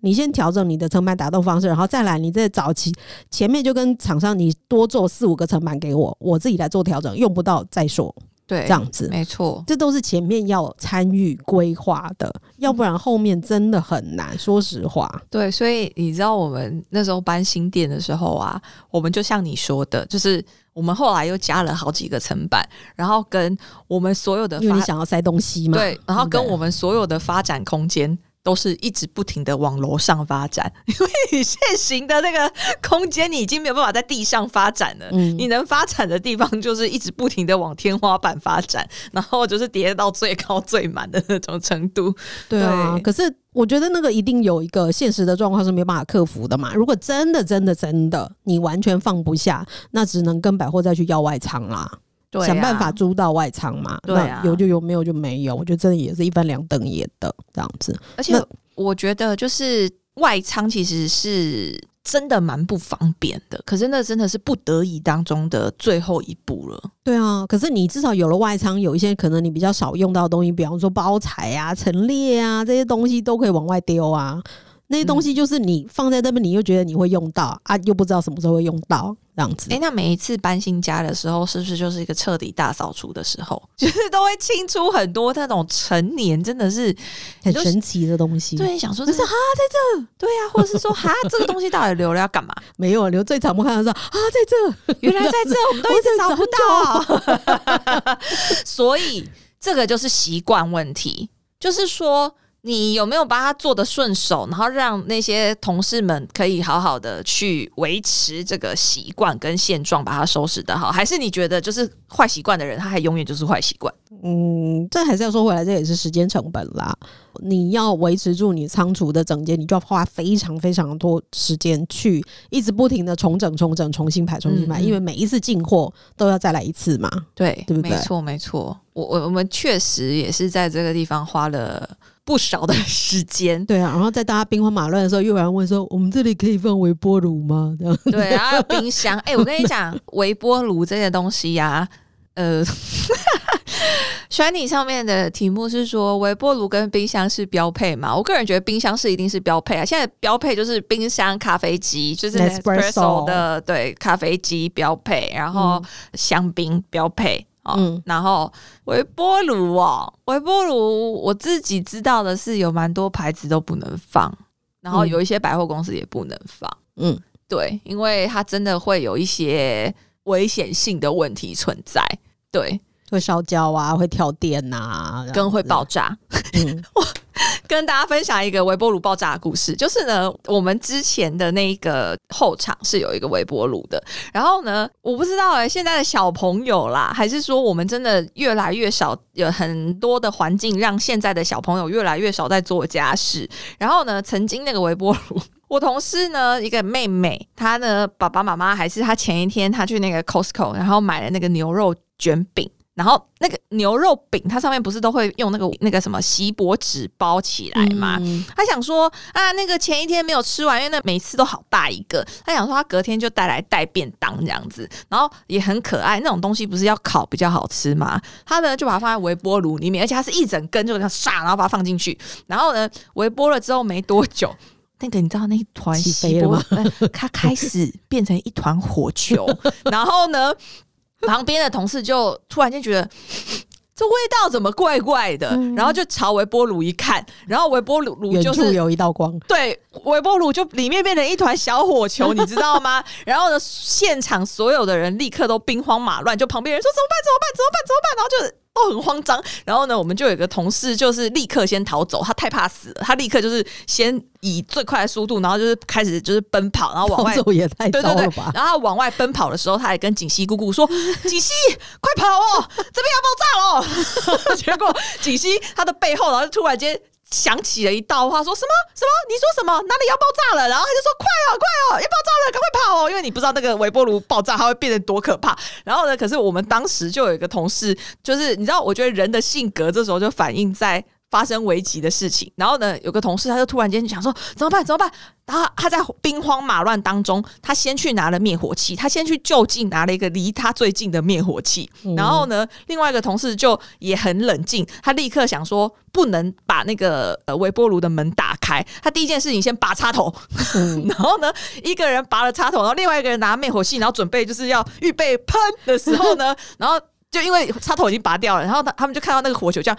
你先调整你的成本打动方式，然后再来你在早期前面就跟厂商你多做四五个成本给我，我自己来做调整，用不到再说。对，这样子没错，这都是前面要参与规划的，要不然后面真的很难。说实话，对，所以你知道我们那时候搬新店的时候啊，我们就像你说的，就是。我们后来又加了好几个层板，然后跟我们所有的，因为你想要塞东西嘛，对，然后跟我们所有的发展空间。都是一直不停的往楼上发展，因为你现行的那个空间，你已经没有办法在地上发展了。嗯，你能发展的地方就是一直不停的往天花板发展，然后就是叠到最高最满的那种程度。对啊，可是我觉得那个一定有一个现实的状况是没办法克服的嘛。如果真的真的真的你完全放不下，那只能跟百货再去要外仓啦。想办法租到外仓嘛？对啊，有就有，没有就没有。我觉得真的也是一翻两等也的这样子。而且我觉得，就是外仓其实是真的蛮不方便的。可是那真的是不得已当中的最后一步了。对啊，可是你至少有了外仓，有一些可能你比较少用到的东西，比方说包材啊、陈列啊这些东西，都可以往外丢啊。那些东西就是你放在那边，你又觉得你会用到啊，又不知道什么时候会用到这样子。哎，那每一次搬新家的时候，是不是就是一个彻底大扫除的时候？就是都会清出很多那种陈年，真的是很神奇的东西。对，想说就是哈在这，对呀，或者是说哈这个东西到底留了要干嘛？没有留最常不看到是啊在这，原来在这，我们都一直找不到。所以这个就是习惯问题，就是说。你有没有把它做的顺手，然后让那些同事们可以好好的去维持这个习惯跟现状，把它收拾的好？还是你觉得就是坏习惯的人，他还永远就是坏习惯？嗯，这还是要说回来，这也是时间成本啦。你要维持住你仓储的整洁，你就要花非常非常多时间去一直不停的重整、重整、重新排、重新排，因为每一次进货都要再来一次嘛。对，对不对？没错，没错。我我我们确实也是在这个地方花了。不少的时间，对啊，然后在大家兵荒马乱的时候，又有人问说：“我们这里可以放微波炉吗？”这样对，然后冰箱。哎，我跟你 讲，微波炉这些东西呀，呃，选你上面的题目是说微波炉跟冰箱是标配嘛？我个人觉得冰箱是一定是标配啊。现在标配就是冰箱、咖啡机，就是 espresso 的对咖啡机标配，然后香槟标配。嗯，然后微波炉哦，微波炉我自己知道的是有蛮多牌子都不能放，然后有一些百货公司也不能放。嗯，对，因为它真的会有一些危险性的问题存在，对，会烧焦啊，会跳电呐，跟会爆炸。嗯，我。跟大家分享一个微波炉爆炸的故事，就是呢，我们之前的那个后场是有一个微波炉的，然后呢，我不知道哎，现在的小朋友啦，还是说我们真的越来越少，有很多的环境让现在的小朋友越来越少在做家事。然后呢，曾经那个微波炉，我同事呢一个妹妹，她的爸爸妈妈还是她前一天她去那个 Costco，然后买了那个牛肉卷饼。然后那个牛肉饼，它上面不是都会用那个那个什么锡箔纸包起来吗？他想说啊，那个前一天没有吃完，因为那每次都好大一个。他想说他隔天就带来带便当这样子，然后也很可爱。那种东西不是要烤比较好吃吗？他呢就把它放在微波炉里面，而且它是一整根，就这样唰，然后把它放进去。然后呢，微波了之后没多久，那个你知道那一团锡箔，它开始变成一团火球。然后呢？旁边的同事就突然间觉得 这味道怎么怪怪的，然后就朝微波炉一看，然后微波炉炉就是有一道光，对，微波炉就里面变成一团小火球，你知道吗？然后呢，现场所有的人立刻都兵荒马乱，就旁边人说怎么办？怎么办？怎么办？怎么办？然后就。都很慌张，然后呢，我们就有一个同事，就是立刻先逃走，他太怕死了，他立刻就是先以最快的速度，然后就是开始就是奔跑，然后往 外走也太糟了吧。然后往外奔跑的时候，他还跟锦溪姑姑说：“ 锦溪，快跑哦，这边要爆炸了！” 结果锦溪他的背后，然后突然间。想起了一道话，说什么什么？你说什么？哪里要爆炸了？然后他就说：“快哦，快哦，要爆炸了，赶快跑哦！”因为你不知道那个微波炉爆炸它会变得多可怕。然后呢，可是我们当时就有一个同事，就是你知道，我觉得人的性格这时候就反映在。发生危急的事情，然后呢，有个同事他就突然间想说怎么办？怎么办？然后他在兵荒马乱当中，他先去拿了灭火器，他先去就近拿了一个离他最近的灭火器。然后呢，另外一个同事就也很冷静，他立刻想说不能把那个呃微波炉的门打开，他第一件事情先拔插头。然后呢，一个人拔了插头，然后另外一个人拿灭火器，然后准备就是要预备喷的时候呢，然后。就因为插头已经拔掉了，然后他他们就看到那个火球这样，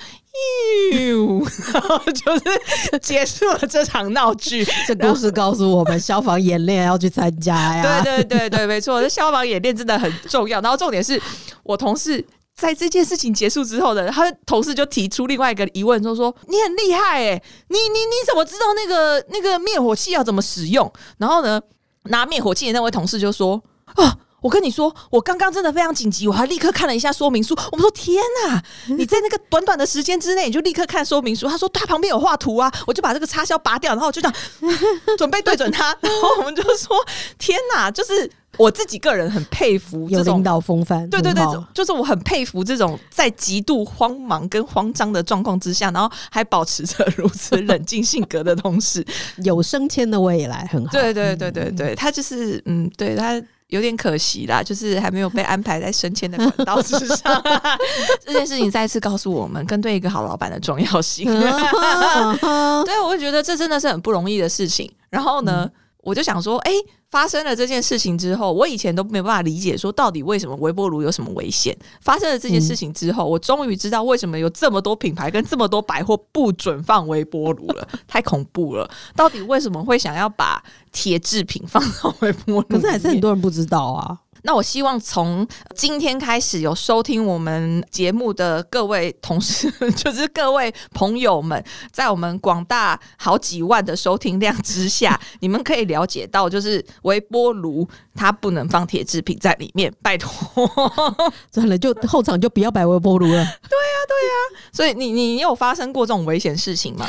然后 就是结束了这场闹剧。这故事告诉我们，消防演练要去参加呀。对对对对，没错，这消防演练真的很重要。然后重点是我同事在这件事情结束之后的，他同事就提出另外一个疑问，就说：“你很厉害哎，你你你怎么知道那个那个灭火器要怎么使用？”然后呢，拿灭火器的那位同事就说：“啊。”我跟你说，我刚刚真的非常紧急，我还立刻看了一下说明书。我们说天哪，你在那个短短的时间之内，你就立刻看说明书。他说他旁边有画图啊，我就把这个插销拔掉，然后就这样 准备对准他。然后我们就说天哪，就是我自己个人很佩服有领导风范。对对对，就是我很佩服这种在极度慌忙跟慌张的状况之下，然后还保持着如此冷静性格的同事，有升迁的未来很好。对对对对对，他就是嗯，对他。有点可惜啦，就是还没有被安排在升迁的管道之上。这件事情再次告诉我们，跟对一个好老板的重要性。对，我会觉得这真的是很不容易的事情。然后呢？我就想说，哎，发生了这件事情之后，我以前都没有办法理解，说到底为什么微波炉有什么危险？发生了这件事情之后，我终于知道为什么有这么多品牌跟这么多百货不准放微波炉了，太恐怖了！到底为什么会想要把铁制品放到微波炉？可是还是很多人不知道啊。那我希望从今天开始有收听我们节目的各位同事，就是各位朋友们，在我们广大好几万的收听量之下，你们可以了解到，就是微波炉它不能放铁制品在里面，拜托。算了，就后场就不要摆微波炉了。对呀，对呀。所以你你有发生过这种危险事情吗？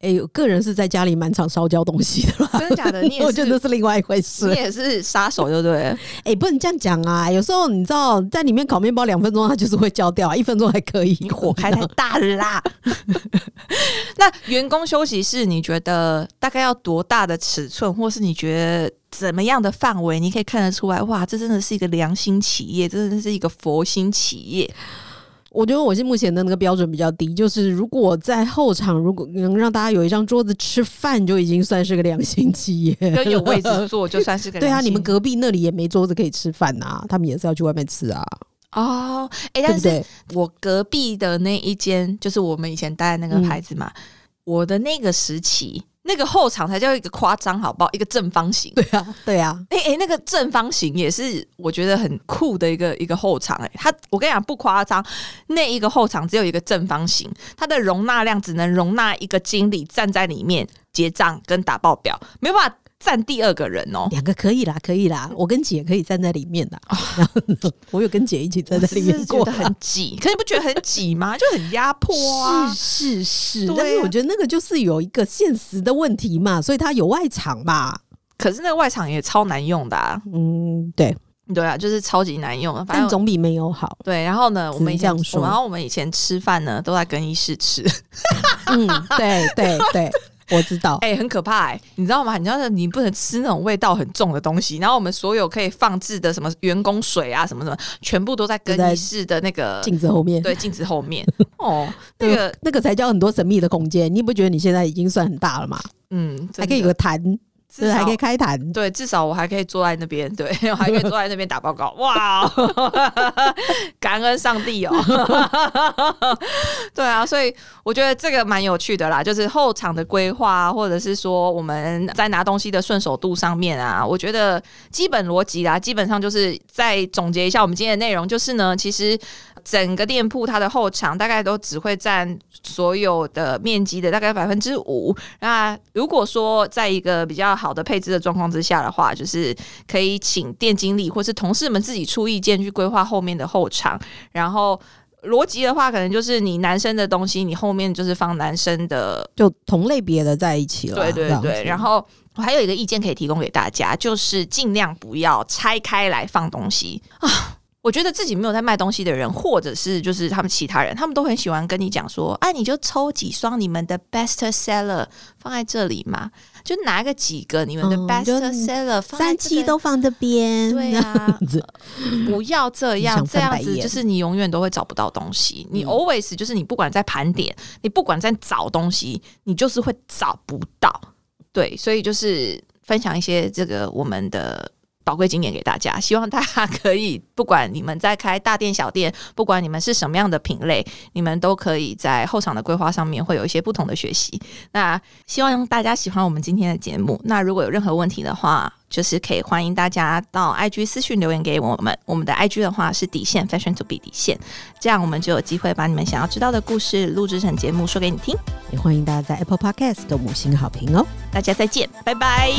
哎，个人是在家里满场烧焦东西的啦，真的假的？你 我觉得是另外一回事。你也是杀手，对不对？哎，不能这样讲啊！有时候你知道，在里面烤面包两分钟，它就是会焦掉，一分钟还可以。你火开太大了啦！那员工休息室，你觉得大概要多大的尺寸，或是你觉得怎么样的范围，你可以看得出来？哇，这真的是一个良心企业，真的是一个佛心企业。我觉得我是目前的那个标准比较低，就是如果在后场，如果能让大家有一张桌子吃饭，就已经算是个良心企业。有位置坐就算是个。对啊，你们隔壁那里也没桌子可以吃饭呐，他们也是要去外面吃啊。哦，哎，但是我隔壁的那一间，就是我们以前待的那个牌子嘛，我的那个时期。那个后场才叫一个夸张，好不好？一个正方形。对啊，对啊。哎哎，那个正方形也是我觉得很酷的一个一个后场。哎，它我跟你讲不夸张，那一个后场只有一个正方形，它的容纳量只能容纳一个经理站在里面结账跟打报表，没有办法。站第二个人哦，两个可以啦，可以啦，我跟姐可以站在里面的。我有跟姐一起站在里面过得，很挤，可你不觉得很挤吗？就很压迫啊！是是是，但是我觉得那个就是有一个现实的问题嘛，所以它有外场吧。可是那个外场也超难用的。嗯，对对啊，就是超级难用，反正总比没有好。对，然后呢，我们这样说，然后我们以前吃饭呢，都在更衣室吃。嗯，对对对。我知道，哎，很可怕，哎，你知道吗？你知道你不能吃那种味道很重的东西。然后我们所有可以放置的什么员工水啊，什么什么，全部都在更衣室的那个镜子后面。对，镜子后面。哦，那个那个才叫很多神秘的空间。你不觉得你现在已经算很大了吗？嗯，还可以有个坛。至少还可以开谈，对，至少我还可以坐在那边，对 我还可以坐在那边打报告，哇，感恩上帝哦，对啊，所以我觉得这个蛮有趣的啦，就是后场的规划，或者是说我们在拿东西的顺手度上面啊，我觉得基本逻辑啦，基本上就是再总结一下我们今天的内容，就是呢，其实。整个店铺它的后场大概都只会占所有的面积的大概百分之五。那如果说在一个比较好的配置的状况之下的话，就是可以请店经理或是同事们自己出意见去规划后面的后场。然后逻辑的话，可能就是你男生的东西，你后面就是放男生的，就同类别的在一起了。对对对。然后我还有一个意见可以提供给大家，就是尽量不要拆开来放东西啊。我觉得自己没有在卖东西的人，或者是就是他们其他人，他们都很喜欢跟你讲说：“哎，你就抽几双你们的 best seller 放在这里嘛，就拿个几个你们的 best seller 三期都放这边。”对啊，不要这样，这样子就是你永远都会找不到东西。你 always 就是你不管在盘点，你不管在找东西，你就是会找不到。对，所以就是分享一些这个我们的。宝贵经验给大家，希望大家可以，不管你们在开大店小店，不管你们是什么样的品类，你们都可以在后场的规划上面会有一些不同的学习。那希望大家喜欢我们今天的节目。那如果有任何问题的话，就是可以欢迎大家到 IG 私讯留言给我们。我们的 IG 的话是底线 Fashion to be 底线，这样我们就有机会把你们想要知道的故事录制成节目说给你听。也欢迎大家在 Apple Podcast 给五星好评哦。大家再见，拜拜。